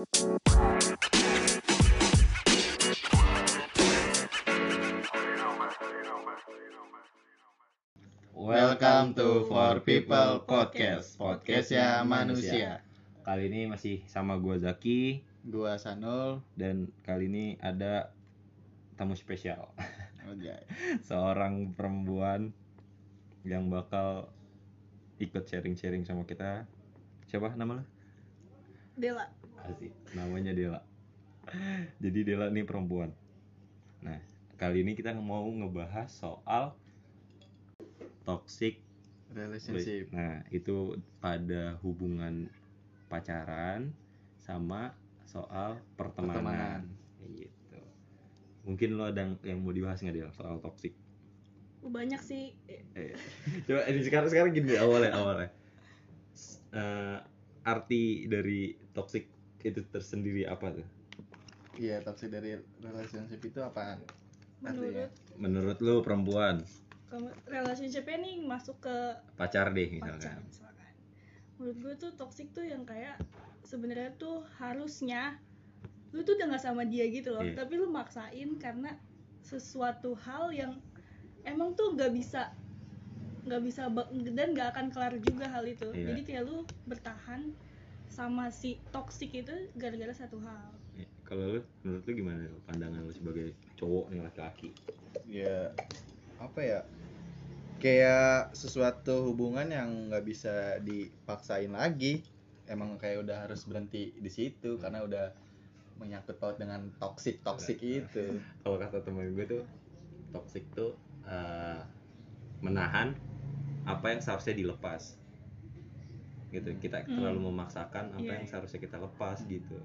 Welcome to For People Podcast, podcastnya manusia. Kali ini masih sama gua Zaki Gua Sanul. dan kali ini ada tamu spesial. Oke. Seorang perempuan yang bakal ikut sharing-sharing sama kita. Siapa nama lo? Dela Asik, namanya Dela. Jadi Dela nih perempuan. Nah, kali ini kita mau ngebahas soal toxic Relationship. Nah, itu pada hubungan pacaran sama soal pertemanan. Pertemanan. Gitu. Mungkin lo ada yang- mau dibahas nggak dia soal toxic? banyak sih Eh, coba ini sekarang sekarang gini awalnya awalnya. Eh, arti dari toxic itu tersendiri apa tuh? Iya, toxic dari relationship itu apaan? menurut Menurut lo perempuan kamu relationshipnya nih masuk ke pacar deh pacar misalkan. misalkan menurut gue tuh toxic tuh yang kayak sebenarnya tuh harusnya lu tuh udah gak sama dia gitu loh Iya. tapi lu maksain karena sesuatu hal yang emang tuh gak bisa nggak bisa dan gak akan kelar juga hal itu Iya. jadi kayak lu bertahan sama si toxic itu gara-gara satu hal Ya, Kalau lu menurut lu gimana pandangan lu sebagai cowok nih laki-laki? Ya, apa ya? Kayak sesuatu hubungan yang nggak bisa dipaksain lagi. Emang kayak udah harus berhenti di situ karena udah menyangkut paut dengan toxic toxic itu. kalau kata temen gue tuh toxic tuh eh, menahan apa yang seharusnya dilepas gitu kita Hmm. terlalu memaksakan apa Iya, yang iya. seharusnya kita lepas gitu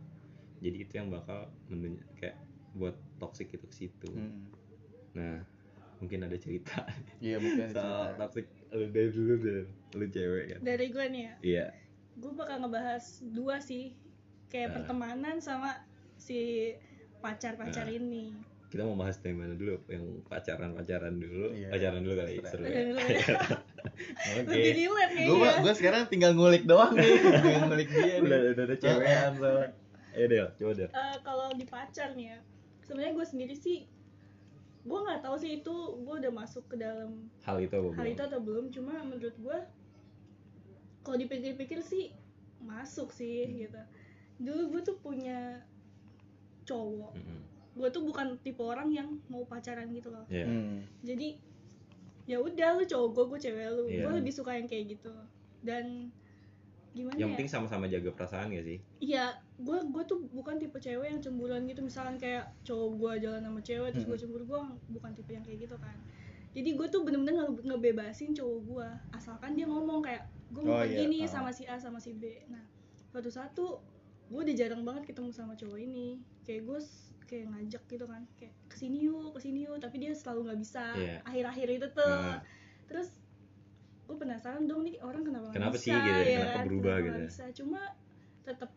jadi itu yang bakal menunjuk kayak buat toxic itu ke situ Hmm. nah mungkin ada cerita Iya mungkin soal cerita. toxic lu dari dulu deh lu cewek kan dari gue nih ya iya gue bakal ngebahas dua sih kayak Ah. pertemanan sama si pacar-pacar Ah. ini kita mau bahas mana dulu yang pacaran pacaran dulu Iya. pacaran dulu kali seru ya ya. oke lebih relate Gue kayaknya gue sekarang tinggal ngulik doang nih, tinggal ngulik dia udah nih. udah ada cewekan soalnya ayo Del coba Del Eh, kalau di pacar nih ya sebenarnya gue sendiri sih gue nggak tahu sih itu gue udah masuk ke dalam hal itu hal belum? itu atau belum cuma menurut gue kalau dipikir-pikir sih masuk sih Hmm. gitu dulu gue tuh punya cowok Mm-mm. gue tuh bukan tipe orang yang mau pacaran gitu loh Iya. Hmm. jadi ya udah lu cowok gue gue cewek lu Iya. gue lebih suka yang kayak gitu dan gimana yang ya penting sama-sama jaga perasaan gak sih iya gue gue tuh bukan tipe cewek yang cemburuan gitu misalkan kayak cowok gue jalan sama cewek terus gue Hmm. cemburu gue bukan tipe yang kayak gitu kan jadi gue tuh bener-bener nge- ngebebasin cowok gue asalkan dia ngomong kayak gue mau Oh, pergi iya. nih Ah. sama si A sama si B nah suatu satu gue udah jarang banget ketemu sama cowok ini kayak gue kayak ngajak gitu kan kayak ke sini yuk ke sini yuk tapi dia selalu nggak bisa Iya. akhir-akhir itu tuh Nah. terus gue penasaran dong nih orang kenapa nggak Kenapa bisa, sih gitu ya? ya Kenapa kan? berubah Kenapa gitu ya? bisa cuma tetap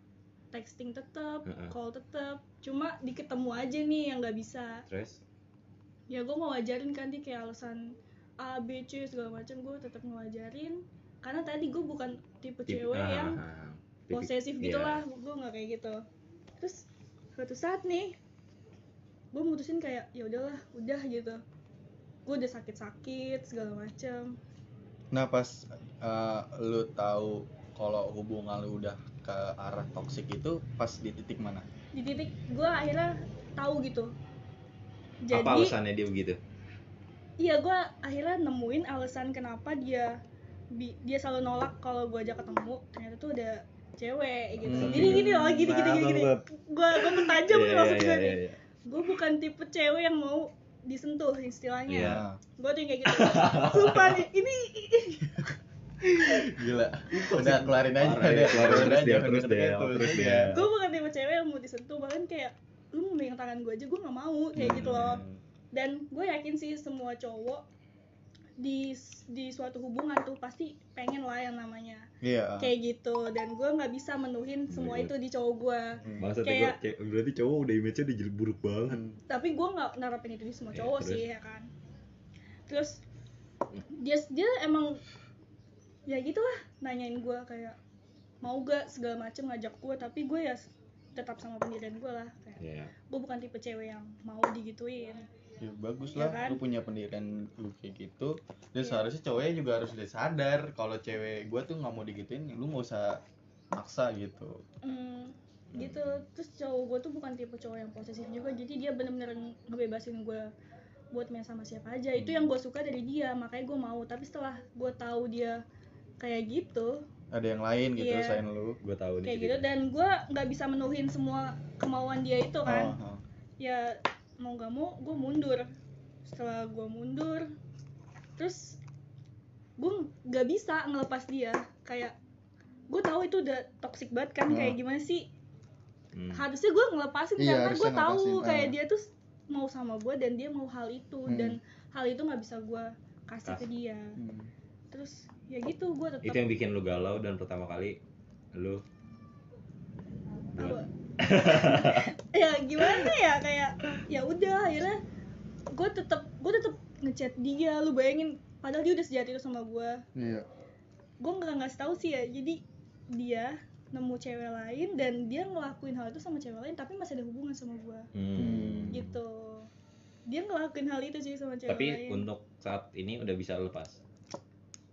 texting tetap Heeh. call tetap cuma di ketemu aja nih yang nggak bisa terus ya gue ngajarin kan dia kayak alasan A B C segala macam gue tetap ngajarin karena tadi gue bukan tipe tip- cewek ah, yang ah, tipik- posesif iya. gitu lah gue nggak kayak gitu terus suatu saat nih gue mutusin kayak ya udahlah udah gitu gue udah sakit-sakit segala macam Nah pas uh, lu tahu kalau hubungan lu udah ke arah toksik itu pas di titik mana? di titik gue akhirnya tahu gitu jadi apa alasannya dia begitu iya gue akhirnya nemuin alasan kenapa dia dia selalu nolak kalau gue ajak ketemu ternyata tuh ada cewek gitu Hmm. gini gini loh gini gini gini, gini. Gue gue mentajam nih maksud gue iya, nih iya. Gue bukan tipe cewek yang mau disentuh istilahnya Iya. Nah, gue tuh yang kayak gitu sumpah nih ini gila. Udah keluarin aja Parah, deh. keluarin terus aja, dia, udah terus dia, terus terus aja. dia. gue bukan tipe cewek yang mau disentuh bahkan kayak lu mau megang tangan gue aja gue nggak mau kayak gitu loh Hmm. dan gue yakin sih semua cowok di di suatu hubungan tuh pasti pengen lah yang namanya Iya. kayak gitu dan gue nggak bisa menuhin semua Bener. itu di cowok gue Hmm. Kayak- gua- kayak- berarti cowok udah image-nya udah jadi buruk banget Hmm. tapi gue nggak narapin itu di semua Iya, cowok terus? sih ya kan terus dia dia emang ya gitulah nanyain gue kayak mau gak segala macem ngajak gue tapi gue ya tetap sama pendirian gue lah kayak Iya. gue bukan tipe cewek yang mau digituin ya bagus Iya lah kan? lu punya pendirian lu kayak gitu dan Iya. seharusnya cowoknya juga harus udah sadar kalau cewek gua tuh nggak mau digituin lu nggak usah maksa gitu Hmm, gitu terus cowok gue tuh bukan tipe cowok yang posesif juga jadi dia bener-bener ngebebasin gue buat main sama siapa aja itu yang gue suka dari dia makanya gue mau tapi setelah gue tahu dia kayak gitu ada yang lain gitu Iya. selain lu Gue tahu nih. kayak gitu dan gue nggak bisa menuhin semua kemauan dia itu kan Oh, oh. ya mau nggak mau gue mundur setelah gue mundur terus gue nggak bisa ngelepas dia kayak gue tahu itu udah toxic banget kan kayak Hmm. gimana sih Hmm. harusnya gue ngelepasin Iya, karena gue tahu ngelepasin, kayak ah. dia tuh mau sama gue dan dia mau hal itu Hmm. dan hal itu nggak bisa gue kasih ke Kasih. dia Hmm. terus ya gitu gue tetap Itu yang bikin lu galau dan pertama kali lu ya gimana ya kayak ya udah akhirnya gue tetap gue tetap ngechat dia lu bayangin padahal dia udah sejati itu sama gue iya. Gue nggak ngasih tahu sih ya jadi dia nemu cewek lain dan dia ngelakuin hal itu sama cewek lain tapi masih ada hubungan sama gue Hmm. gitu. Dia ngelakuin hal itu sih sama cewek Tapi lain. untuk saat ini udah bisa lepas.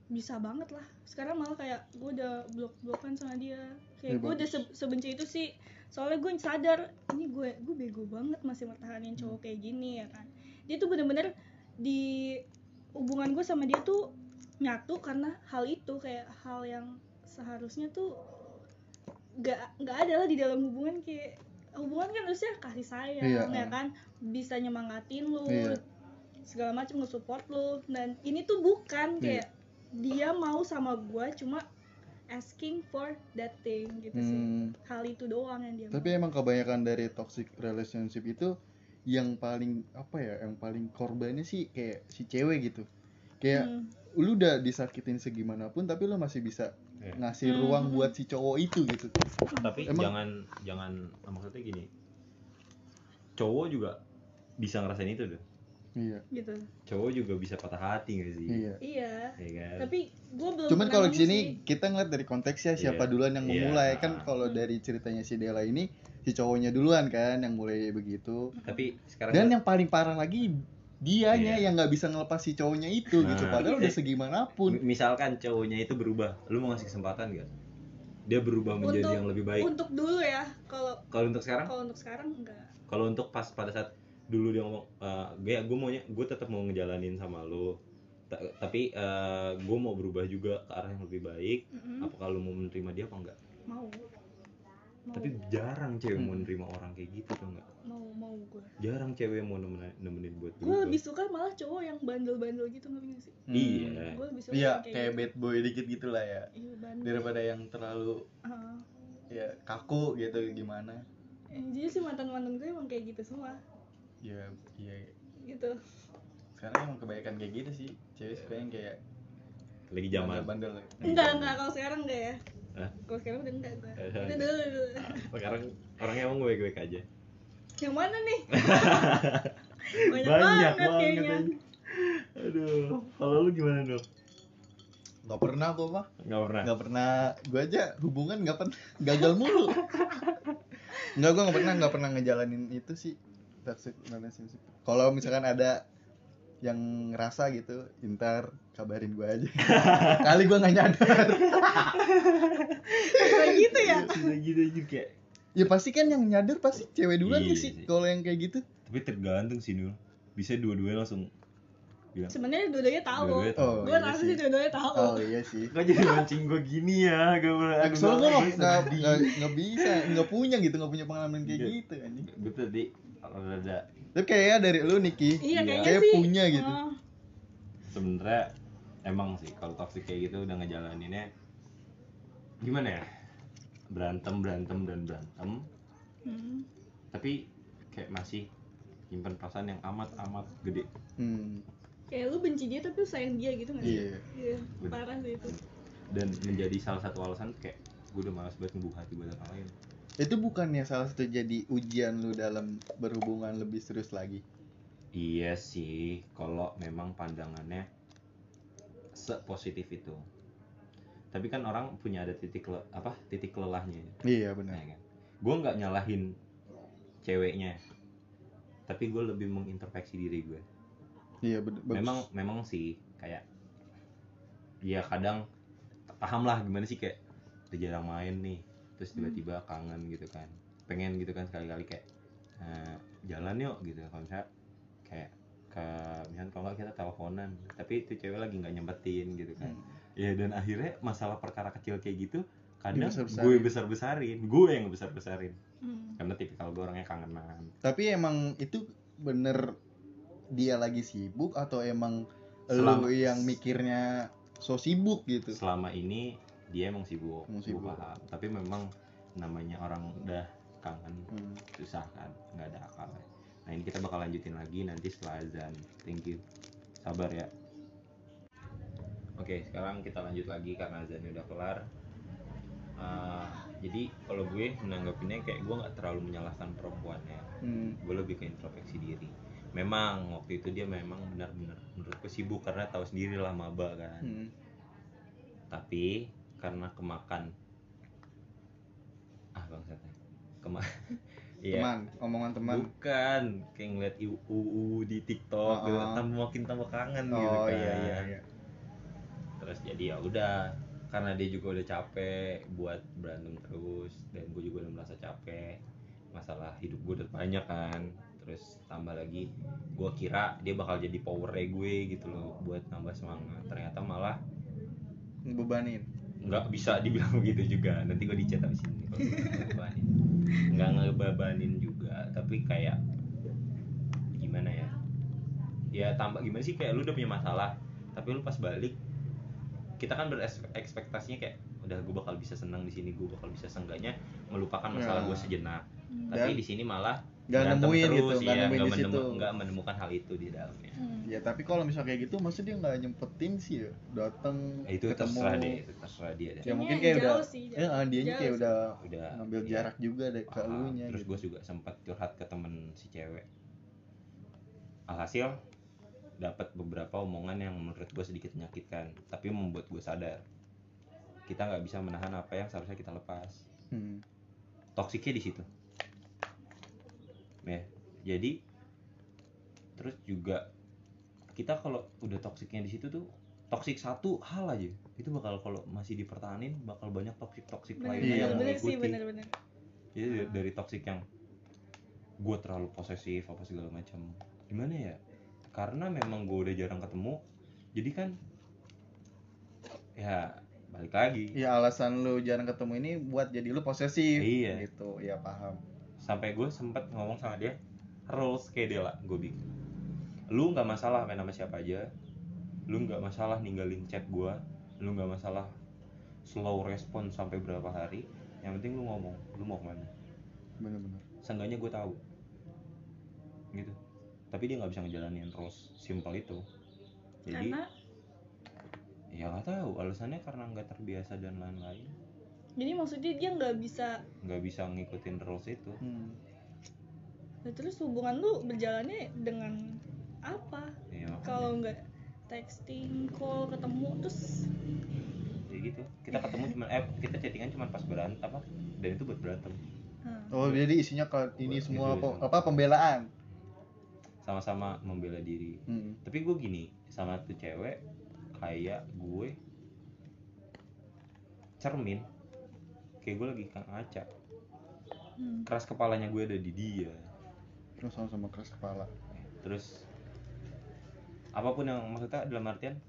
bisa banget lah. Sekarang malah kayak gue udah blok blokan sama dia. Ya, kayak gue udah se- sebenci itu sih soalnya gue sadar ini gue gue bego banget masih mertahanin cowok kayak gini ya kan dia tuh bener-bener di hubungan gue sama dia tuh nyatu karena hal itu kayak hal yang seharusnya tuh nggak nggak ada lah di dalam hubungan kayak hubungan kan harusnya kasih sayang Iya. ya kan bisa nyemangatin lu Iya. segala macam nge-support lu dan ini tuh bukan Iya. kayak dia mau sama gua cuma asking for that thing gitu sih Hmm. hal itu doang yang dia tapi mau. emang kebanyakan dari toxic relationship itu yang paling apa ya yang paling korbannya sih kayak si cewek gitu kayak Hmm. lu udah disakitin segimanapun tapi lu masih bisa Iya. ngasih Hmm. ruang buat si cowok itu gitu Tapi Emang- jangan jangan maksudnya gini. Cowok juga bisa ngerasain itu tuh. Iya gitu Cowok juga bisa patah hati gak sih? iya iya Iya kan? tapi gua belum cuman kalau di sini sih. kita ngeliat dari konteksnya siapa Iya. duluan yang Iya. memulai kan kalau Hmm. dari ceritanya si Dela ini si cowoknya duluan kan yang mulai begitu Tapi sekarang dan yang paling parah lagi dianya Iya. yang nggak bisa ngelepas si cowoknya itu gitu Nah. padahal udah segimanapun mi- misalkan cowoknya itu berubah, lu mau ngasih kesempatan gak? Dia berubah menjadi Untuk- yang lebih baik. untuk dulu ya kalau Kalau untuk sekarang, kalau untuk sekarang enggak kalau untuk pas pada saat dulu dia ngomong, eh gue gue maunya gue tetap mau ngejalanin sama lu, Ta- tapi gue mau berubah juga ke arah yang lebih baik. Mm-mm. Apakah lu mau menerima dia apa enggak? mau mau Tapi jarang cewek mau Hmm. nerima orang kayak gitu tuh enggak? mau mau gue Jarang cewek yang mau nemenin, nemenin buat gue lebih suka malah cowok yang bandel-bandel gitu ngerti gak sih Iya. gue lebih suka iya yang kayak bad boy dikit gitu lah ya iya bandel daripada yang terlalu Heeh. ya kaku gitu gimana Eh, jadi sih mantan mantan gue emang kayak gitu semua ya iya. Gitu. Sekarang emang kebanyakan kayak gitu sih. Cewek suka yang kayak Lagi zaman. bandel enggak enggak. Kalau sekarang enggak ya. Hah? kalau sekarang udah enggak gue Eh, itu dulu dulu. Sekarang orangnya emang gue gue aja. yang mana nih? Banyak, Banyak banget banget. kayaknya. Aduh, kalau lu gimana dok? nggak pernah gue mah Gak pernah. nggak pernah. Gue aja hubungan nggak pernah. Gagal mulu. Nggak gue nggak pernah nggak pernah ngejalanin itu sih toxic relationship kalau misalkan ada yang ngerasa gitu ntar kabarin gue aja kali gue nggak nyadar kayak gitu ya Bisa gitu aja kayak. ya pasti kan yang nyadar pasti cewek duluan Iya gak sih sih. kalau yang kayak gitu Tapi tergantung sih Nul. Bisa dua-duanya langsung bilang. sebenarnya dua-duanya tahu Dua-duanya tahu. Oh, gue iya rasa sih. dua-duanya tahu oh iya sih Kok jadi mancing gue gini ya? Gak. Soalnya gue nggak bisa nggak punya gitu nggak punya pengalaman kayak Iya. gitu anjing Gue tadi kalau ada tapi kayaknya dari lu Niki. Iya Iya. kayaknya Kayak sih. punya gitu. Oh, sebenarnya emang sih kalau toxic kayak gitu udah ngejalaninnya gimana ya? Berantem berantem dan berantem. Hmm. tapi kayak masih nyimpen perasaan yang amat amat gede. Hmm, kayak lu benci dia tapi lu sayang dia gitu nggak sih? Iya. Iya parah sih itu. Dan menjadi salah satu alasan kayak gue udah malas banget ngebuka hati buat orang lain itu bukannya salah satu jadi ujian lu dalam berhubungan lebih serius lagi? Iya sih kalau memang pandangannya sepositif itu. Tapi kan orang punya ada titik le- apa titik lelahnya. Iya ya benar kan? Gue nggak nyalahin ceweknya tapi gue lebih mengintrospeksi diri gue iya bagus. memang memang sih kayak ya kadang paham lah gimana sih kayak udah jarang main nih terus tiba-tiba kangen gitu kan. Pengen gitu kan sekali-kali kayak eh, jalan yuk gitu. Kalau misalnya kayak ke misalnya kalau nggak kita teleponan tapi itu cewek lagi nggak nyempetin gitu kan. Hmm. ya dan akhirnya masalah perkara kecil kayak gitu kadang Dibesar-besarin. gue besar besarin gue yang besar besarin Hmm. karena tipikal gue orangnya kangenan. Tapi emang itu bener dia lagi sibuk atau emang Selama- lu yang mikirnya so sibuk gitu? Selama ini dia emang sibuk, Emang gue sibuk. paham. Tapi memang namanya orang udah kangen Hmm. susah kan nggak ada akal. Nah ini kita bakal lanjutin lagi nanti setelah azan. Thank you. Sabar ya. Oke sekarang kita lanjut lagi karena azannya udah kelar. Ah, jadi kalau gue menanggapinnya kayak gue nggak terlalu menyalahkan perempuan ya Hmm. gue lebih ke introspeksi diri. Memang waktu itu dia memang benar-benar menurutku sibuk karena tahu sendiri lah maba kan. Hmm. tapi karena kemakan. Ah bangsatnya kema Iya. teman omongan teman. Bukan kayak ngeliat UU di TikTok gitu, Oh. tambah makin tambah kangen gitu oh kan. iya iya. Iya terus jadi ya udah karena dia juga udah capek buat berantem terus dan gue juga udah merasa capek. Masalah hidup gue udah banyak kan. Terus tambah lagi gue kira dia bakal jadi power gue gitu loh buat nambah semangat. Ternyata malah ngebebanin nggak bisa dibilang begitu juga. Nanti gue dicat abis ini. Nggak ngebebanin juga. Tapi kayak gimana ya? Ya tambah gimana sih? Kayak lu udah punya masalah tapi lu pas balik kita kan berekspektasinya kayak udah gue bakal bisa senang di sini gue bakal bisa seenggaknya melupakan masalah Ya. gue sejenak. Hmm. tapi di sini malah nggak nemuin gitu terus, nggak ya, nemuin nggak di situ nggak menemukan hal itu di dalamnya Hmm. ya tapi kalau misalnya kayak gitu maksudnya dia nggak nyempetin sih ya datang Ya, itu ketemu terserah deh itu terserah dia deh ya mungkin kayak udah sih, jauh. ya ah, Jauh kayak sih. udah udah ngambil iya. jarak juga deh ke Paham. elunya terus gitu. gue juga sempat curhat ke temen si cewek alhasil dapat beberapa omongan yang menurut gue sedikit menyakitkan tapi membuat gue sadar kita nggak bisa menahan apa yang seharusnya kita lepas Hmm. toksiknya di situ ya. Jadi terus juga kita kalau udah toksiknya di situ tuh toksik satu hal aja. Itu bakal kalau masih dipertahanin bakal banyak toksik toksik bener lainnya Iya. yang bener sih mengikuti bener-bener. Jadi dari, dari toxic yang gue terlalu posesif apa segala macam. Gimana ya? Karena memang gue udah jarang ketemu jadi kan ya balik lagi. Ya alasan lu jarang ketemu ini buat jadi lu posesif. Iya. gitu. Ya paham sampai gue sempet ngomong sama dia rules kayak dia lah gue bikin lu nggak masalah main sama siapa aja. Lu nggak masalah ninggalin chat gue lu nggak masalah slow respon sampai berapa hari. Yang penting lu ngomong. Lu mau ke mana? Bener-bener. Seenggaknya gue tahu. Gitu. Tapi dia nggak bisa ngejalanin rules simple itu. Jadi karena? Ya nggak tahu. Alasannya karena nggak terbiasa dan lain-lain jadi maksudnya dia nggak bisa nggak bisa ngikutin rules itu. Hmm. Nah, terus hubungan lu berjalannya dengan apa? Ya kalau nggak texting call ketemu terus ya gitu. Kita ketemu cuma eh kita chattingan cuma pas berantem apa? Dan itu buat berantem. Nah, oh jadi isinya kalau ini Itu semua apa, apa pembelaan? Sama-sama membela diri. Hmm. tapi gue gini sama tuh cewek kayak gue cermin kayak gue lagi ngaca hmm. keras kepalanya gue ada di dia. Terus sama-sama keras kepala. Terus apa pun yang maksudnya dalam artian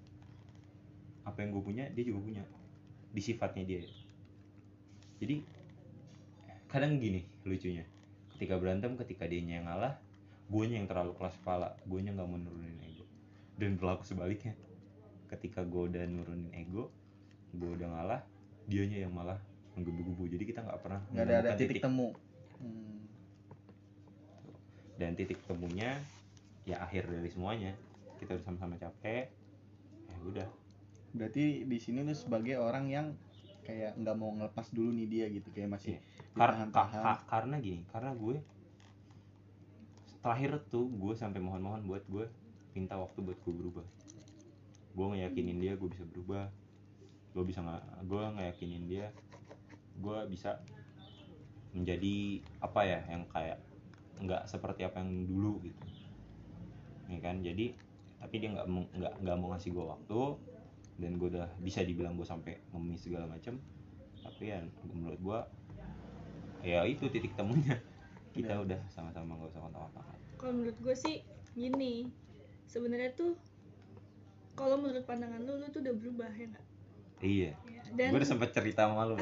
apa yang gue punya dia juga punya. Di sifatnya dia. Jadi kadang gini lucunya. Ketika berantem ketika dia yang ngalah gue yang terlalu keras kepala gue nggak mau nurunin ego. Dan berlaku sebaliknya. Ketika gue udah nurunin ego gue udah ngalah dianya yang malah menggebu-gebu. Jadi kita nggak pernah nggak ada ada menemukan titik temu. Hmm. dan titik temunya ya akhir dari semuanya. Kita udah sama-sama capek. Ya udah. Berarti di sini lu sebagai orang yang kayak nggak mau ngelepas dulu nih dia gitu. Kayak masih Kar- ditahan-tahan ka- ka- karena gini karena gue terakhir tuh gue sampai mohon-mohon buat gue minta waktu buat gue berubah. Gue ngeyakinin dia gue bisa berubah. Gue bisa nggak gue ngeyakinin dia gue bisa menjadi apa ya yang kayak nggak seperti apa yang dulu gitu. Ya kan? Jadi tapi dia nggak nggak nggak mau ngasih gue waktu dan gue udah bisa dibilang gue sampai ngemis segala macam tapi ya menurut gue ya itu titik temunya. Kita Iya. udah sama-sama nggak usah kontak-kontakan. Kalau menurut gue sih gini. Sebenarnya tuh kalau menurut pandangan lu lu tuh udah berubah ya nggak? Iya. Ya, dan gue udah sempet cerita sama lu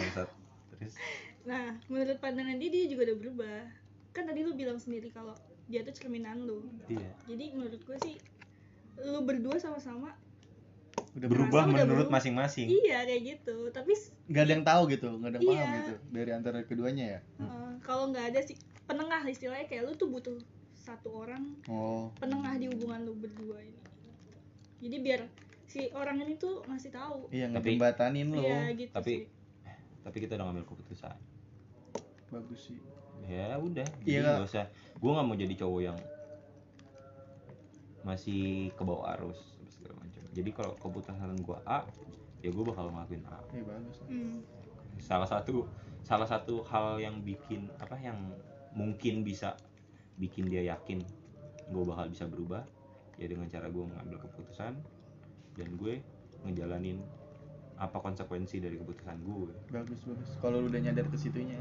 nah menurut pandangan dia dia juga udah berubah. Kan tadi lu bilang sendiri kalau dia tuh cerminan lu. Iya. Jadi menurut gue sih lu berdua sama-sama udah berubah udah menurut berubah. masing-masing. Iya kayak gitu. Tapi nggak ada yang tahu gitu nggak ada yang paham Iya. gitu dari antara keduanya ya? Uh, kalau nggak ada sih penengah istilahnya kayak lu tuh butuh satu orang oh. penengah di hubungan lu berdua ini. Jadi biar si orang ini tuh ngasih tahu. Iya ngejembatanin lo iya gitu Tapi- sih tapi kita udah ngambil keputusan. Bagus sih. Ya udah Iya, nggak usah. Gue nggak mau jadi cowok yang masih ke bawah arus apa segala macam. Jadi kalau keputusan gue A ya gue bakal ngelakuin A. Iya bagus. Hmm. salah satu salah satu hal yang bikin apa yang mungkin bisa bikin dia yakin gue bakal bisa berubah ya dengan cara gue mengambil keputusan dan gue ngejalanin apa konsekuensi dari keputusan gue bagus bagus kalau lu udah nyadar ke situnya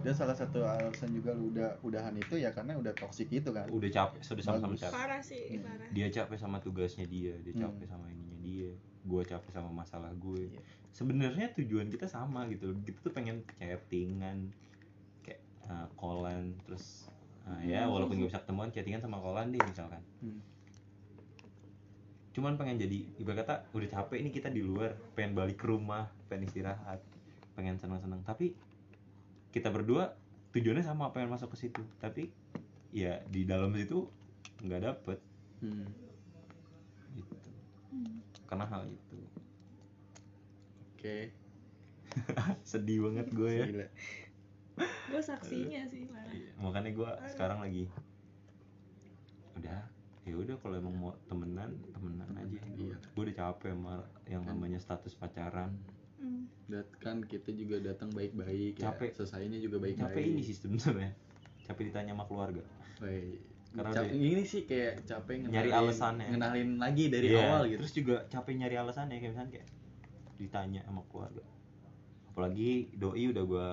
dan salah satu alasan juga lu udah udahan itu ya karena udah toksik itu kan udah capek sudah sama-sama capek parah sih Hmm. parah dia capek sama tugasnya dia dia Hmm. capek sama ininya dia gue capek sama masalah gue Iya. sebenarnya tujuan kita sama gitu kita tuh pengen chattingan kayak uh, callan terus uh, ya Hmm. walaupun gak bisa ketemuan chattingan sama callan deh misalkan Hmm. Cuman pengen jadi ibarat kata udah capek nih kita di luar pengen balik ke rumah pengen istirahat pengen seneng-seneng. Tapi kita berdua tujuannya sama pengen masuk ke situ. Tapi ya di dalam situ nggak dapet. Hmm. gitu. Hmm. karena hal itu. Oke. Sedih banget gue ya. Gila. gue saksinya sih Iya, makanya gue sekarang lagi udah ya udah kalau emang mau temenan temenan aja Iya. gue udah capek sama yang namanya status pacaran Hmm. Dat kan kita juga datang baik-baik ya. Capek. Selesainya juga baik-baik. capek ini sih sebenarnya capek ditanya sama keluarga Baik. Karena Cap- udah- ini sih kayak capek Nyari ngenalin- alasannya. Ngenalin lagi dari Iya, awal gitu. terus juga capek nyari alasannya kayak misalnya kayak ditanya sama keluarga apalagi doi udah gue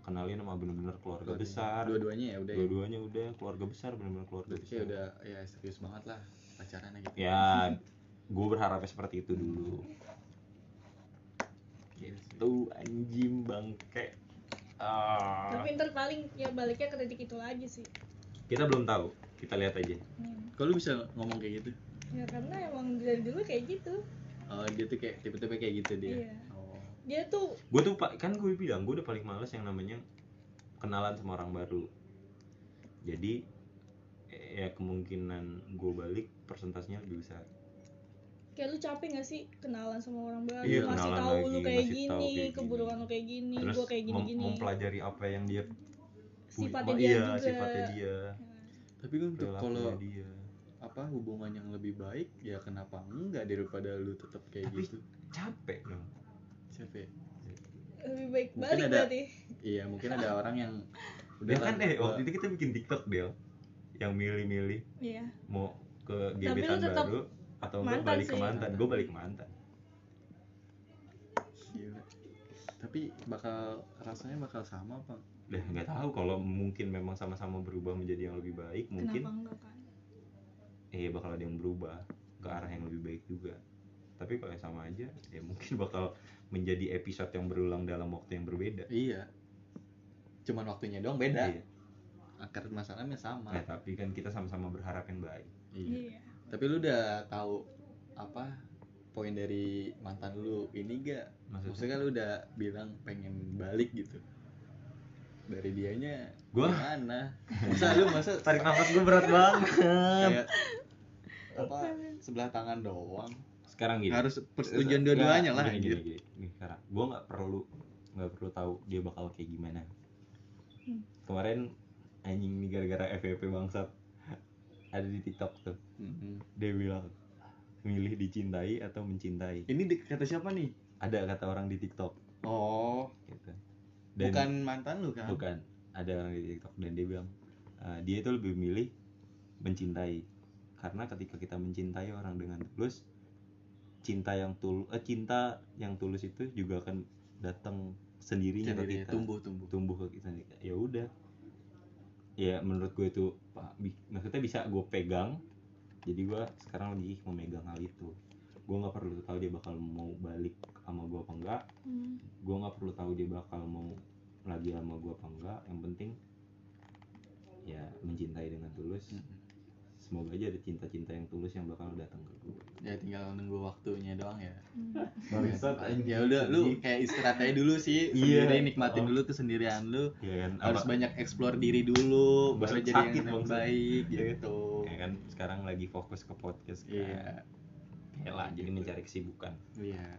kenalin sama bener-bener keluarga besar Dua-duanya ya udah. ya. dua-duanya udah keluarga besar bener-bener keluarga Berarti besar udah ya serius banget lah pacarannya gitu. ya gue berharapnya seperti itu dulu gitu anjing bangke ah. tapi ntar paling ya baliknya ke titik itu lagi sih kita belum tahu kita lihat aja Hmm. Kalau lu bisa ngomong kayak gitu? ya karena emang dari dulu kayak gitu Oh, dia tuh kayak tipe-tipe kayak gitu dia. Iya. Dia tuh gue tuh pak kan gue bilang gue udah paling males yang namanya kenalan sama orang baru. Jadi ya kemungkinan gue balik persentasenya lebih besar. Kayak lu capek gak sih kenalan sama orang baru? Iya, ngasih tahu lu kayak gini kayak keburukan gini. lu kayak gini terus gua kayak gini mem- gini. mempelajari apa yang dia punya. sifatnya dia iya, juga. sifatnya dia. Tapi kan untuk kalau dia. apa hubungan yang lebih baik ya kenapa enggak daripada lu tetap kayak Tapi- gitu. capek dong Siapa ya? lebih baik Mungkin balik ada- berarti Iya, mungkin ada orang yang ya kan eh gua- waktu itu kita bikin tiktok Del yang milih-milih iya mau ke gebetan tetap baru atau mantan balik ke sih. mantan gue balik ke mantan Gila. Tapi bakal rasanya bakal sama apa? udah nggak tahu kalau mungkin memang sama-sama berubah menjadi yang lebih baik mungkin kenapa enggak kan eh bakal ada yang berubah ke arah yang lebih baik juga tapi kalau yang sama aja ya mungkin bakal menjadi episode yang berulang dalam waktu yang berbeda Iya. Cuman waktunya doang beda. Iya. Akar masalahnya sama. Nah, tapi kan kita sama-sama berharap yang baik Iya. iya Tapi lu udah tahu apa poin dari mantan lu ini gak? maksudnya Maksudnya kan lu udah bilang pengen balik gitu. Dari dianya Gua- gimana? Masa lu masa tarik nafas gue berat banget kayak apa sebelah tangan doang? Sekarang gini. Harus persetujuan dua-duanya lah gini, gini, gini, gini, sekarang gue nggak perlu nggak perlu tahu dia bakal kayak gimana. Hmm. kemarin anjing nih gara-gara FVP bangsat ada di TikTok tuh. Mhm. dia bilang milih dicintai atau mencintai? Ini di- kata siapa nih? ada kata orang di TikTok. Oh, gitu. Bukan mantan lu kan? bukan. Ada orang di TikTok dan dia bilang eh, dia itu lebih milih mencintai. Karena ketika kita mencintai orang dengan tulus cinta yang tul eh, cinta yang tulus itu juga akan datang sendirinya ke Jadi kita. tumbuh tumbuh. Tumbuh ke kita. Ya udah. Ya menurut gue itu pak bi- maksudnya bisa gue pegang. Jadi gue sekarang lagi memegang hal itu. Gue nggak perlu tahu dia bakal mau balik sama gue apa enggak Hmm. gue nggak perlu tahu dia bakal mau lagi sama gue apa enggak yang penting ya mencintai dengan tulus. Mm-mm. Semoga aja ada cinta-cinta yang tulus yang bakal datang ke gue ya tinggal nunggu waktunya doang ya. Hmm. Bangsat, ya udah lu kayak istirahat aja dulu sih. Iya. sendiri nikmatin Oh. dulu kesendirian lu. Ya kan harus apa- banyak explore diri dulu baru jadi sakit, yang lebih bangsat. baik gitu. Ya kan sekarang lagi fokus ke podcast kan. Iya. Ya lah, jadi mencari kesibukan. Iya.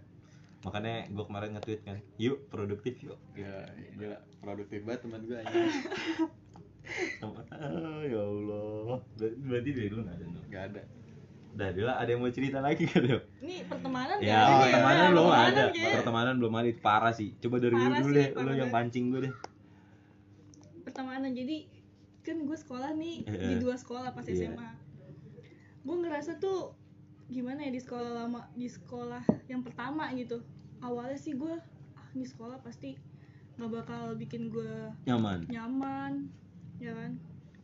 Makanya gue kemarin nge-tweet kan yuk produktif yuk. Ya gila produktif banget teman gue aja Sama- Ah, ya Allah. Ber- berarti dari lu nggak ada dong nggak ada. Udah Dila ada yang mau cerita lagi kan Del? Ini pertemanan ya nih, pertemanan ya? belum Pertemanan ada. kayaknya. pertemanan belum ada itu parah sih. Coba dari Parah dulu sih, deh lu yang pancing gue deh. Pertemanan jadi kan gue sekolah nih Eh, di dua sekolah pas Iya. SMA gue ngerasa tuh gimana ya di sekolah lama di sekolah yang pertama gitu. Awalnya sih gue ah ini sekolah pasti nggak bakal bikin gue nyaman. nyaman ya kan?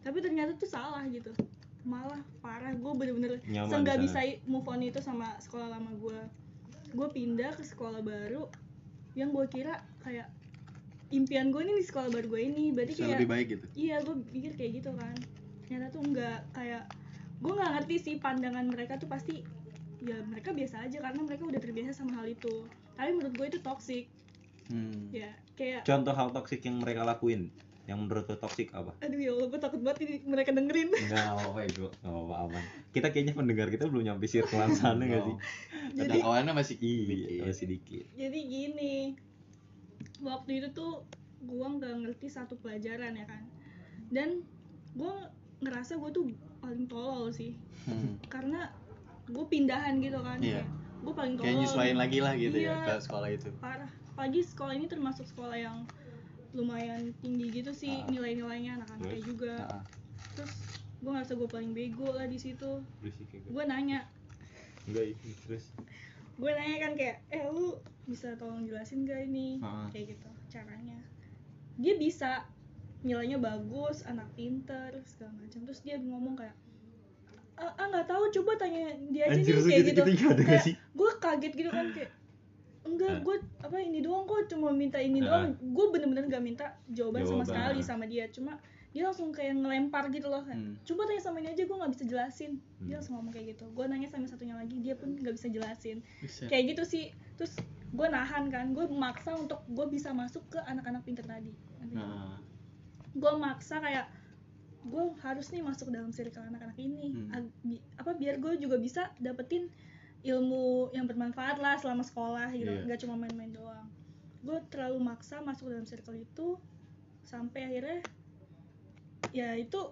Tapi ternyata tuh salah gitu. Malah parah. Gue bener-bener nggak bisa move on itu sama sekolah lama gue gue pindah ke sekolah baru yang gue kira kayak impian gue ini di sekolah baru gue ini. Berarti bisa kayak lebih baik gitu? iya gue pikir kayak gitu kan. Ternyata tuh enggak kayak gue nggak ngerti sih pandangan mereka tuh pasti ya mereka biasa aja karena mereka udah terbiasa sama hal itu. Tapi menurut gue itu toxic. Hmm. ya kayak contoh hal toksik yang mereka lakuin yang menurut lu toksik apa? Aduh ya Allah gue takut banget ini mereka dengerin. Enggak apa-apa itu Enggak apa-apa aman. Kita kayaknya pendengar kita belum nyampe circlean sana gak sih? Jadi- kawannya masih Iya dikit. masih dikit jadi gini waktu itu tuh gue nggak ngerti satu pelajaran ya kan? Dan gue ngerasa gue tuh paling tolol sih. Hmm. karena gue pindahan gitu kan. Iya. gue paling tolol. kayak nyesuaiin lagi lah gitu Iya. ya ke sekolah itu. Parah. Pagi sekolah ini termasuk sekolah yang lumayan tinggi gitu sih Ah. nilai-nilainya anak-anaknya Terus? juga. Nah, terus gue ngerasa gue paling bego lah di situ. Ya gue nanya. Enggak iya, terus? Gue nanya kan kayak eh lu bisa tolong jelasin gak ini? Ah. kayak gitu caranya. Dia bisa. Nilainya bagus anak pinter segala macam. Terus dia ngomong kayak ah nggak tahu coba tanya dia aja Anjir nih kayak gitu. gitu-gitu ada gak kayak gue kaget gitu kan kayak enggak gue apa ini doang kok cuma minta ini doang. Gue bener-bener gak minta jawaban, sama Jawaban. sekali sama dia. Cuma dia langsung kayak ngelempar gitu loh kayak, Hmm. coba tanya sama ini aja gue nggak bisa jelasin. Hmm. dia langsung ngomong kayak gitu. Gue nanya sama satunya lagi dia pun nggak bisa jelasin. Bisa. Kayak gitu sih. Terus gue nahan kan gue maksa untuk gue bisa masuk ke anak-anak pinter tadi. Nah. Gue maksa kayak gue harus nih masuk dalam circle anak-anak ini. Hmm. Ag- bi- apa biar gue juga bisa dapetin ilmu yang bermanfaat lah selama sekolah gitu. Iya. nggak cuma main-main doang. Gue terlalu maksa masuk dalam circle itu sampai akhirnya ya itu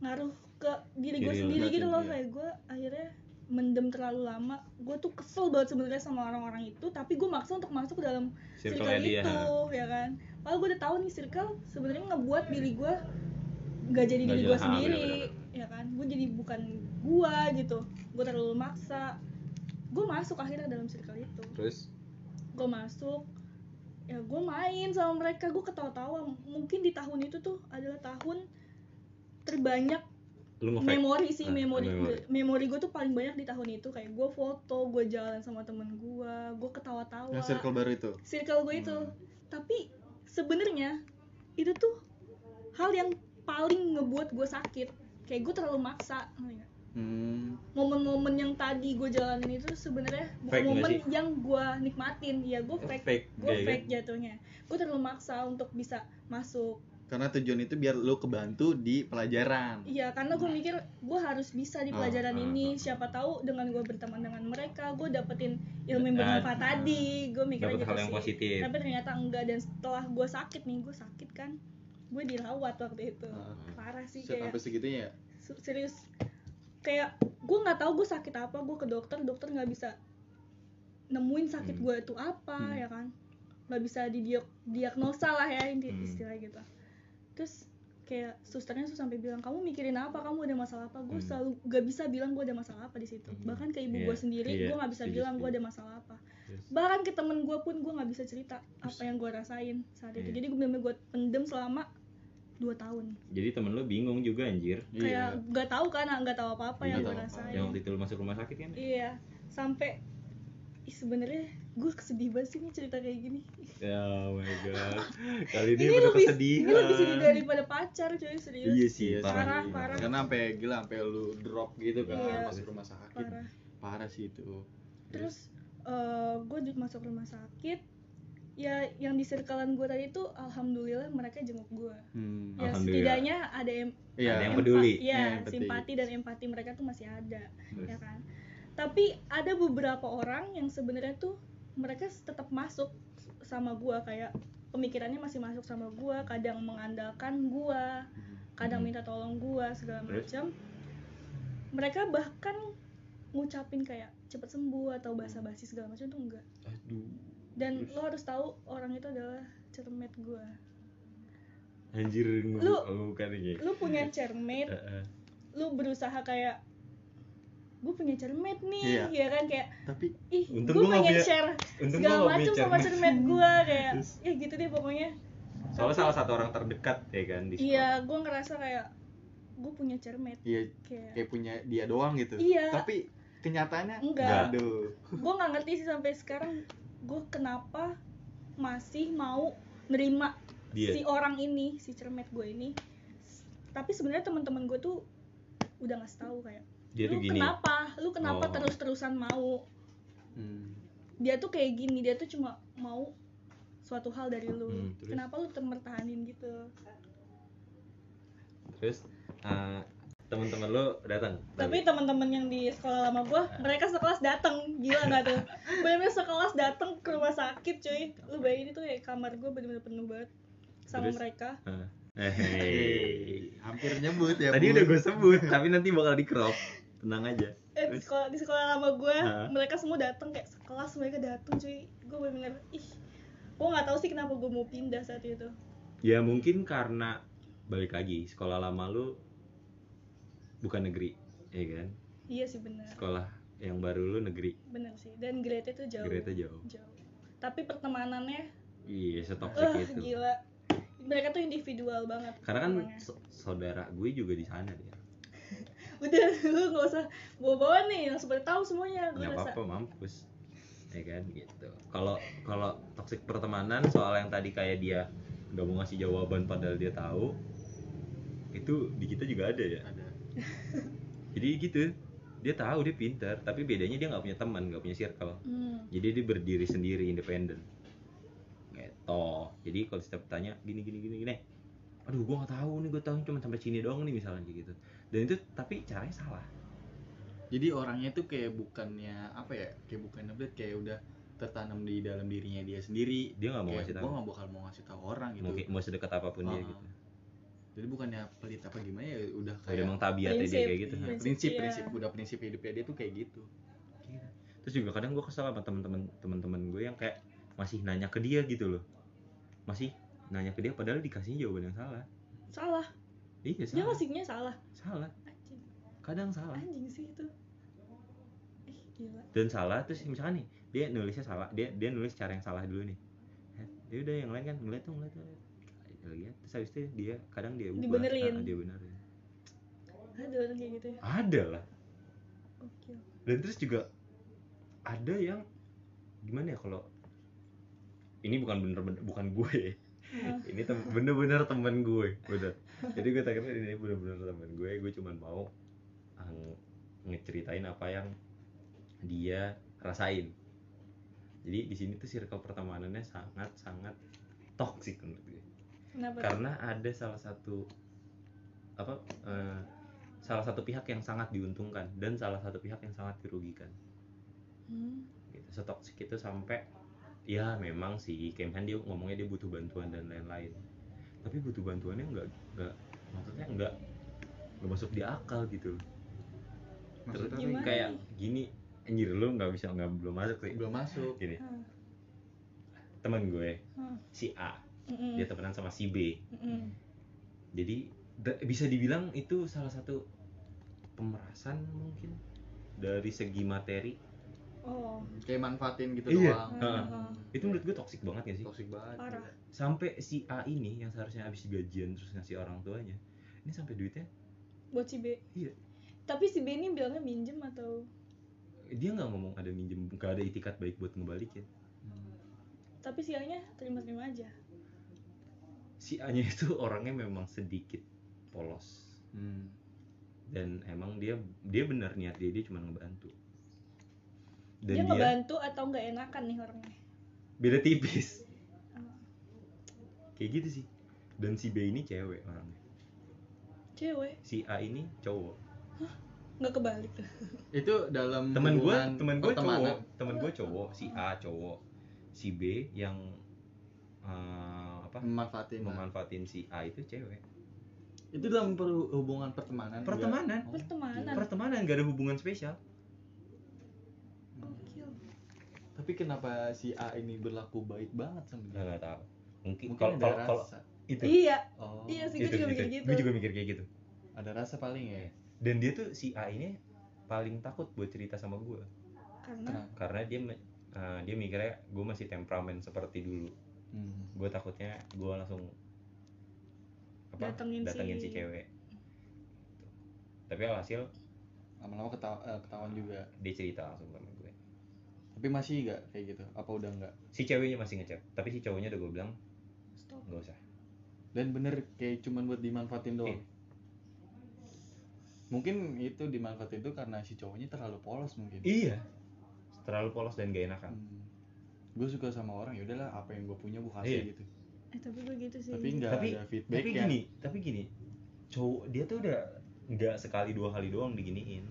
ngaruh ke diri gue sendiri gitu loh. iya. kayak gue akhirnya mendem terlalu lama. Gue tuh kesel banget sebenarnya sama orang-orang itu tapi gue maksa untuk masuk ke dalam circle, Circle-nya dia itu ya kan? Padahal gue udah tahu nih circle sebenarnya ngebuat diri gue nggak jadi Nggak diri gue ah, sendiri bener-bener. ya kan? Gue jadi bukan gue gitu. Gue terlalu maksa gue masuk akhirnya ke dalam circle itu. Terus? Gue masuk. Ya gue main sama mereka. Gue ketawa-tawa. Mungkin di tahun itu tuh adalah tahun terbanyak lu memori sih Ah, memori. memori. memori gue tuh paling banyak di tahun itu. Kayak gue foto gue jalan sama temen gue gue ketawa-tawa. Yang circle baru itu? Circle gue itu. Hmm. tapi sebenarnya itu tuh hal yang paling ngebuat gue sakit. Kayak gue terlalu maksa? Hmm. momen-momen yang tadi gue jalanin itu sebenarnya bukan momen yang gue nikmatin ya gue fake, Fake, gue kayak fake jatuhnya gue terlalu maksa untuk bisa masuk karena tujuan itu biar lu kebantu di pelajaran Iya, karena gue mikir gue harus bisa di Ah, pelajaran ah, ini. ah. Siapa tahu dengan gue berteman dengan mereka, gue dapetin ilmu yang Ah, bermanfaat tadi. Gue mikirnya Dapat gitu hal yang sih. positif. Tapi ternyata enggak dan setelah gue sakit nih, gue sakit kan, gue dirawat waktu itu. Ah. Parah sih kayak sampai segitunya ya serius. Kayak gue nggak tahu gue sakit apa, gue ke dokter, dokter nggak bisa nemuin sakit Hmm. gue itu apa Hmm. ya kan, nggak bisa didiagnosa lah ya inti Hmm. istilah gitu. terus kayak susternya tuh sampai bilang kamu mikirin apa kamu ada masalah apa gue Hmm. selalu gak bisa bilang gue ada masalah apa di situ Hmm. bahkan ke ibu Iya, gue sendiri iya, gue nggak bisa bilang gue ada masalah apa Yes. bahkan ke temen gue pun gue nggak bisa cerita apa yang gue rasain saat itu Iya. jadi gue bener-bener gue pendem selama dua tahun. Jadi temen lu bingung juga anjir. Iya. kayak gak tahu kan nggak tahu apa apa yang Nggak gue rasain. Yang waktu itu lu masuk rumah sakit kan? Iya. Sampai ih sebenarnya gue kesedih banget sih nih cerita kayak gini. Ya oh my god. Kali ini, ini udah lebih kesedihan. ini lebih sedih daripada pacar cuy serius. Iya sih Iya, parah, parah, parah. Karena sampai gila sampai lu drop gitu kan Iya. masuk rumah sakit. parah. Parah sih itu. terus gue masuk rumah sakit ya yang di circlean gue tadi tuh alhamdulillah mereka jenguk gue Hmm. ya setidaknya ada em Iya. Ada yang peduli. ya Iya, peduli. simpati dan empati mereka tuh masih ada Terus. ya kan tapi ada beberapa orang yang sebenarnya tuh mereka tetap masuk sama gua kayak pemikirannya masih masuk sama gua kadang mengandalkan gua kadang Hmm. minta tolong gua segala macam mereka bahkan ngucapin kayak cepet sembuh atau basa-basi segala macam tuh enggak aduh dan Terus? lo harus tahu orang itu adalah cermet gua anjir Lu- oh, bukan ini lu punya cermet lu berusaha kayak gue punya cermet nih Iya. ya kan kayak Tapi ih gue pengen punya- share untung segala macam sama cermet. cermet gue kayak ya gitu deh pokoknya soalnya salah satu orang terdekat ya kan di iya gue ngerasa kayak gue punya cermet iya kayak kayak punya dia doang gitu. Iya. Tapi kenyataannya Enggak. Aduh. gue nggak ngerti sih sampai sekarang gue kenapa masih mau nerima dia. si orang ini si cermet gue ini? Tapi sebenarnya teman-teman gue tuh udah ngasih tahu kayak dia tuh lu gini. kenapa? Lu kenapa Oh. terus-terusan mau? Hmm. dia tuh kayak gini dia tuh cuma mau suatu hal dari lu. Hmm, terus? kenapa lu tetap bertahanin gitu? Terus eh, teman-teman lu datang tapi teman-teman yang di sekolah lama gua mereka sekelas datang gila nggak tuh? Bener-bener sekelas datang ke rumah sakit cuy. Lu bayangin itu kayak kamar gua bener-bener penuh banget sama Terus? mereka. Eh, hey. Hampir nyebut ya. tadi Bu. udah gue sebut tapi nanti bakal di crop tenang aja. Eh di sekolah di sekolah lama gua mereka semua datang kayak sekelas mereka datang cuy. Gua bener-bener ih. Gua nggak tahu sih kenapa gua mau pindah saat itu. Ya mungkin karena balik lagi sekolah lama lu bukan negeri ya kan? Iya sih bener sekolah yang baru lu negeri. Bener sih dan grade-nya tuh jauh. Grade jauh. Jauh. Tapi pertemanannya iya setoksik Wah itu. gila. Mereka tuh individual banget karena kan so- saudara gue juga di sana dia. Udah lu nggak usah bawa-bawa nih langsung pada tahu semuanya gue nggak apa-apa mampus. Ya kan gitu. Kalau kalau toksik pertemanan soal yang tadi kayak dia nggak mau ngasih jawaban padahal dia tahu itu di kita juga ada ya? Ada. Jadi gitu dia tahu dia pintar tapi bedanya dia nggak punya teman nggak punya circle hmm. jadi dia berdiri sendiri independen gitu jadi kalau setiap tanya gini gini gini gini aduh gua nggak tahu nih gue tahu cuma sampai sini doang nih misalnya gitu dan itu tapi caranya salah Jadi orangnya tuh kayak bukannya apa ya? Kayak bukan update kayak udah tertanam di dalam dirinya dia sendiri. dia nggak mau Kayak ngasih gua tahu nggak bakal mau ngasih tahu orang gitu. mau, mau sedekat apa pun dia Ah. gitu Jadi bukannya pelit apa gimana ya udah kayak emang tabiatnya dia Prinsip. kayak gitu Prinsip prinsip dia. prinsip udah prinsip hidupnya dia tuh kayak gitu. Gila. terus juga kadang gue kesel sama teman-teman teman-teman gue yang kayak masih nanya ke dia gitu loh. Masih nanya ke dia padahal dikasihnya jawaban yang salah. Salah. Iya dia salah. ngasihnya salah. Salah. Anjing. Kadang salah. Anjing sih itu. Gila. Dan salah terus misalkan nih dia nulisnya salah dia dia nulis cara yang salah dulu nih. Dia udah yang lain kan ngeliat tuh ngeliat tuh ngeliat. Lihat terus habis itu dia kadang dia ubah. Dibenerin. Ah, dia benerin. Ada orang kayak gitu ya? Ada lah. Oke dan terus juga ada yang gimana ya kalau ini bukan bener-bener bukan gue ya. Ah. ini tem bener-bener temen gue bener. Jadi gue takutnya ini bener-bener temen gue gue cuman mau ah, nge- ngeceritain apa yang dia rasain. Jadi di sini tuh circle pertemanannya sangat sangat toksik menurut gue kenapa karena ada salah satu apa eh, salah satu pihak yang sangat diuntungkan dan salah satu pihak yang sangat dirugikan Hmm. gitu setoksik itu sampai ya memang sih Kemhan dia ngomongnya dia butuh bantuan dan lain-lain tapi butuh bantuannya nggak nggak maksudnya nggak nggak masuk di akal gitu loh. Terus Maksudnya Gimana kayak gini anjir lu nggak bisa nggak belum masuk sih belum masuk. gini Ah. teman gue Ah. si A Dia temenan sama si B Mm-mm. jadi da- bisa dibilang itu salah satu pemerasan mungkin dari segi materi oh kayak manfaatin gitu Iya. doang Heeh. Heeh. itu menurut gue toksik banget ya sih toksik banget Parah. sampai si A ini yang seharusnya habis gajian terus ngasih orang tuanya ini sampai duitnya buat si B Iya. tapi si B ini bilangnya minjem atau dia nggak ngomong ada minjem nggak ada itikat baik buat ngebalikin Hmm. tapi sialnya terima-terima aja si A nya itu orangnya memang sedikit polos. Hmm. dan emang dia dia benar niat dia dia cuma ngebantu. Dan dia dia, ngebantu atau nggak enakan nih orangnya? Beda tipis. Oh. kayak gitu sih. Dan si B ini cewek orangnya. Cewek? Si A ini cowok. Nggak kebalik. Tuh itu dalam teman gue teman gue cowok. Teman gue cowok. Si A cowok. Si B yang eh, apa? Memanfaatin memanfaatin si A itu cewek. Itu dalam per- hubungan pertemanan? Pertemanan. Oh, Pertemanan. pertemanan gak ada hubungan spesial. Gokil. Tapi kenapa si A ini berlaku baik banget sama dia? Nggak tahu. Mungkin mungkin kalau ada kalau itu. Iya. Oh. Iya sih gue itu, juga itu. mikir gitu. Gua juga mikir kayak gitu. Ada rasa paling ya? Dan dia tuh si A ini paling takut buat cerita sama gue karena? Karena dia eh, dia mikirnya gue masih temperamen seperti dulu Hmm. gue takutnya gue langsung apa Datengin datengin si- si cewek tapi alhasil lama-lama ketawa- eh, ketahuan juga. Dia cerita langsung sama gue. Tapi masih nggak kayak gitu? Apa udah nggak? Si ceweknya masih ngechat. Tapi si cowoknya udah gue bilang stop. Nggak usah. Dan bener kayak cuman buat dimanfaatin doang? Iya. mungkin itu dimanfaatin tuh karena si cowoknya terlalu polos mungkin. Iya. Terlalu polos dan gak enakan. Hmm. Gue suka sama orang ya udahlah apa yang gue punya gue kasih Iya. gitu. Eh tapi gue gitu sih. Tapi nggak Tapi- ada feedback tapi ya gini tapi gini. Cowok dia tuh udah nggak sekali dua kali doang diginiin.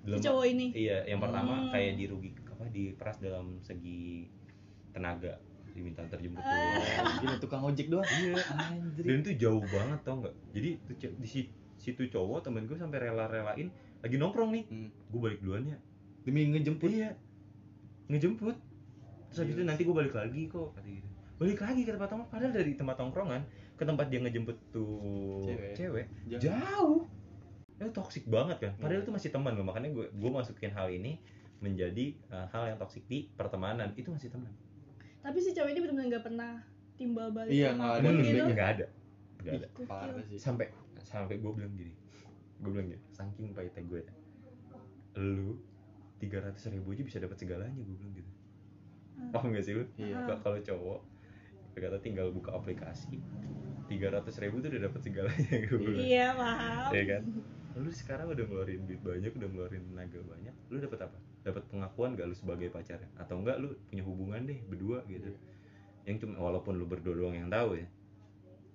Si Dalam- cowok ini? Iya yang pertama Hmm. kayak dirugi apa diperas dalam segi tenaga diminta terjemput Ah. doang. Gila tukang ojek doang. Iya. Anjir. Dan itu jauh banget tau nggak? Jadi di si- situ cowok temen gue sampai rela-relain lagi nongkrong nih. Hmm. gue balik duluan ya. Demi ngejemput? Iya. Ngejemput terus habis itu Gila nanti gue balik lagi kok kata gitu. Balik lagi ke tempat nongkrong padahal dari tempat nongkrongan ke tempat dia ngejemput tuh Cewek. cewek, jauh. itu toksik banget kan padahal Iya. itu masih teman loh makanya gue gue masukin hal ini menjadi uh, hal yang toksik di pertemanan. Itu masih teman. Tapi si cowok ini benar-benar nggak pernah timbal balik. Iya, sama nggak ada. Gitu ya. nggak ada. Nggak ada. Gokil. parah sih. Sampai sampai gue bilang gini. Gue bilang gini saking pahitnya gue lu tiga ratus ribu aja bisa dapat segalanya gue bilang gitu. Paham gak sih lu? Iya. Ka- kalau cowok kata tinggal buka aplikasi tiga ratus ribu tuh udah dapat segalanya gue iya paham. Ya kan? Lu sekarang udah ngeluarin duit banyak udah ngeluarin tenaga banyak lu dapat apa? Dapat pengakuan gak lu sebagai pacarnya? Atau enggak lu punya hubungan deh berdua gitu? Iya. yang cuma walaupun lu berdua doang yang tahu ya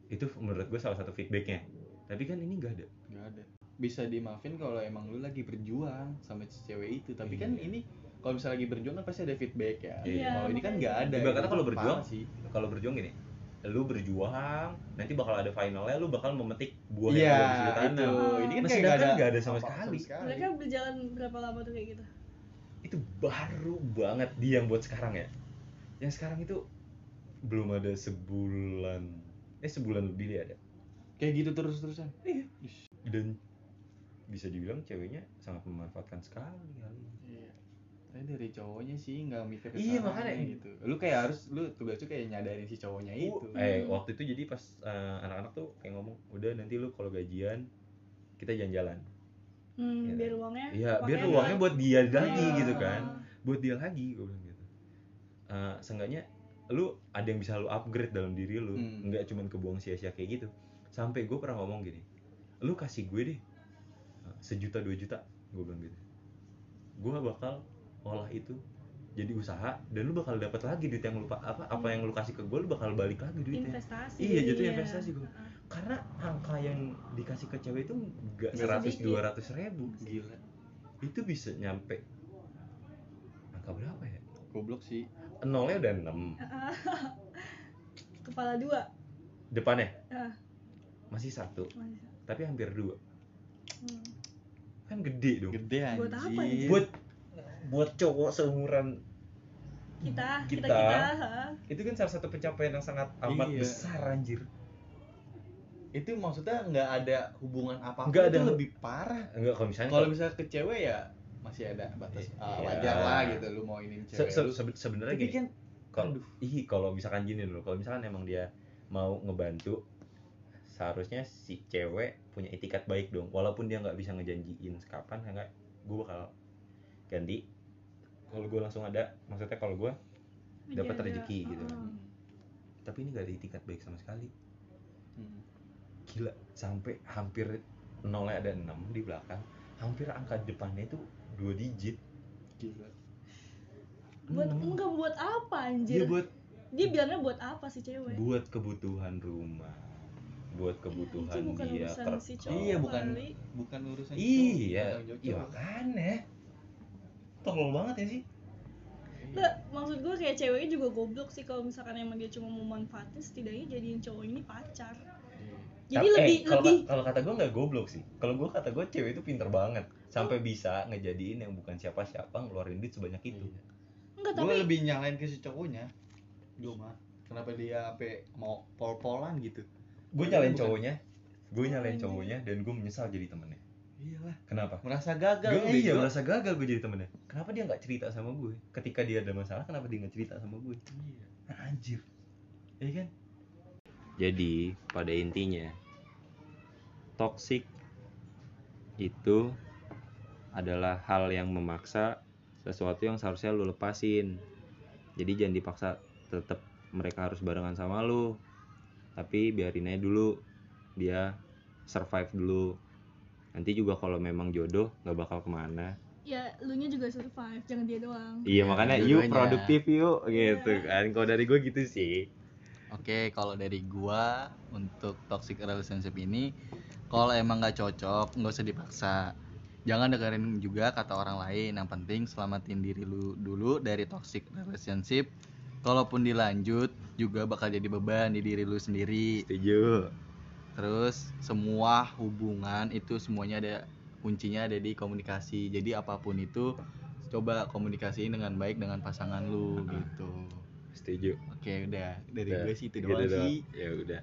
itu menurut gue salah satu feedbacknya. Tapi kan ini nggak ada. Nggak ada. Bisa dimaafin kalau emang lu lagi berjuang sama cewek itu. Tapi kan Iya. ini kalau misalnya lagi berjuang kan pasti ada feedback ya. Iya, kalau ini kan nggak ada Ibarat kata Itu kalau berjuang, sih. kalau berjuang gini lu berjuang nanti bakal ada finalnya lu bakal memetik buah iya yang udah itu. ditanam ini kan Nah, kayak sedangkan nggak nggak ada sama apa-apa sekali. mereka berjalan berapa lama tuh kayak gitu? Itu baru banget dia yang buat sekarang ya. Yang sekarang itu belum ada sebulan eh sebulan lebih dia ada. Kayak gitu terus terusan dan bisa dibilang ceweknya sangat memanfaatkan sekali kali. iya tapi dari cowoknya sih nggak mikir ke Iya, makanya. gitu. Lu kayak harus lu tugas tuh kayak nyadarin si cowoknya itu. eh waktu itu jadi pas eh, anak-anak tuh kayak ngomong udah nanti lu kalau gajian kita jalan-jalan. Hmm, Iya. biar uangnya iya biar uangnya buat dia lagi Ah. gitu kan. Buat dia lagi gue bilang gitu. Eh, seenggaknya lu ada yang bisa lu upgrade dalam diri lu Hmm. nggak cuman kebuang sia-sia kayak gitu. Sampai gue pernah ngomong gini lu kasih gue deh eh, sejuta dua juta gue bilang gitu. Gue bakal olah itu jadi usaha dan lu bakal dapat lagi duit yang lu pa- apa apa yang lu kasih ke gue lu bakal balik lagi duitnya investasi Iya, jatuhnya jadinya. investasi gua. Heeh. karena angka yang dikasih ke cewek itu nggak seratus dua ratus ribu gila itu bisa nyampe angka berapa ya goblok sih nolnya udah 6 kepala dua depannya Ah. masih satu Masih. tapi hampir dua Hmm. kan gede dong gede anjir Buat apa ini? buat buat cowok seumuran kita kita Kita. kita, itu kan salah satu pencapaian yang sangat amat Iya. besar anjir itu maksudnya nggak ada hubungan apa apa Nggak ada. itu lebih parah enggak kalau misalnya kalau bisa ke cewek ya masih ada batas Iya. ah, wajar lah gitu lu mau ini se- cewek se- sebe- sebenarnya gini kan kalau aduh. ih kalau misalkan gini loh kalau misalkan emang dia mau ngebantu seharusnya si cewek punya etikat baik dong walaupun dia nggak bisa ngejanjiin kapan enggak gue bakal ganti kalau gue langsung ada maksudnya kalau gue Dapat rezeki gitu. Heeh. tapi ini gak ada etikat baik sama sekali Hmm. gila sampai hampir nolnya ada 6 di belakang hampir angka depannya itu dua digit Gila. buat Enam. enggak buat apa Dia anjir buat dia bilangnya buat apa sih cewek buat kebutuhan rumah buat kebutuhan Itu bukan dia urusan ker- si cowok iya bukan kali. bukan urusan iya iya bukan cowok. makanya tolol banget ya sih. Nggak, maksud gue kayak ceweknya juga goblok sih kalau misalkan emang dia cuma mau manfaatin setidaknya jadiin cowok ini pacar. Iya. jadi Tapi- lebih eh, kalau lebih ka- kalau kata gue nggak goblok sih. Kalau gue kata gue cewek itu pinter banget. Sampai bisa ngejadiin yang bukan siapa-siapa ngeluarin duit sebanyak itu. Iya. enggak gue tapi lebih nyalain ke si cowoknya. Gue mah. Kenapa dia sampai mau pol-polan gitu? Gue nyalain Bukan. cowoknya. Gue Oh, nyalain iya. cowoknya dan gue menyesal jadi temennya iyalah. Kenapa? Merasa gagal. Gue iya bego. merasa gagal gue jadi temennya. Kenapa dia nggak cerita sama gue ketika dia ada masalah kenapa dia nggak cerita sama gue Iya. nah, anjir. Ya kan? Jadi pada intinya toxic itu adalah hal yang memaksa sesuatu yang seharusnya lu lepasin. Jadi jangan dipaksa tetap mereka harus barengan sama lu. Tapi biarin aja dulu. Dia survive dulu nanti juga kalau memang jodoh nggak bakal ke mana ya lu nya juga survive jangan dia doang iya makanya yuk dua-duanya. produktif yuk gitu kan kalau dari gue gitu sih Oke, kalau dari gua untuk toxic relationship ini, kalau emang nggak cocok, nggak usah dipaksa. Jangan dengerin juga kata orang lain. Yang penting selamatin diri lu dulu dari toxic relationship. Kalaupun dilanjut, juga bakal jadi beban di diri lu sendiri. setuju Terus semua hubungan itu semuanya ada kuncinya ada di komunikasi. Jadi apa pun itu coba komunikasiin dengan baik dengan pasangan lu gitu. setuju. Oke, udah. Dari Udah, gue sih itu gitu doang doang. sih. ya udah.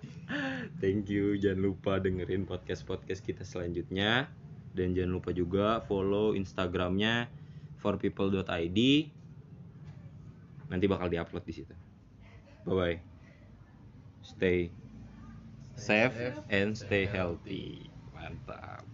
Thank you. Jangan lupa dengerin podcast podcast kita selanjutnya. Dan jangan lupa juga follow instagramnya forpeople.id nanti bakal diupload di situ. Bye bye stay safe and stay healthy. mantap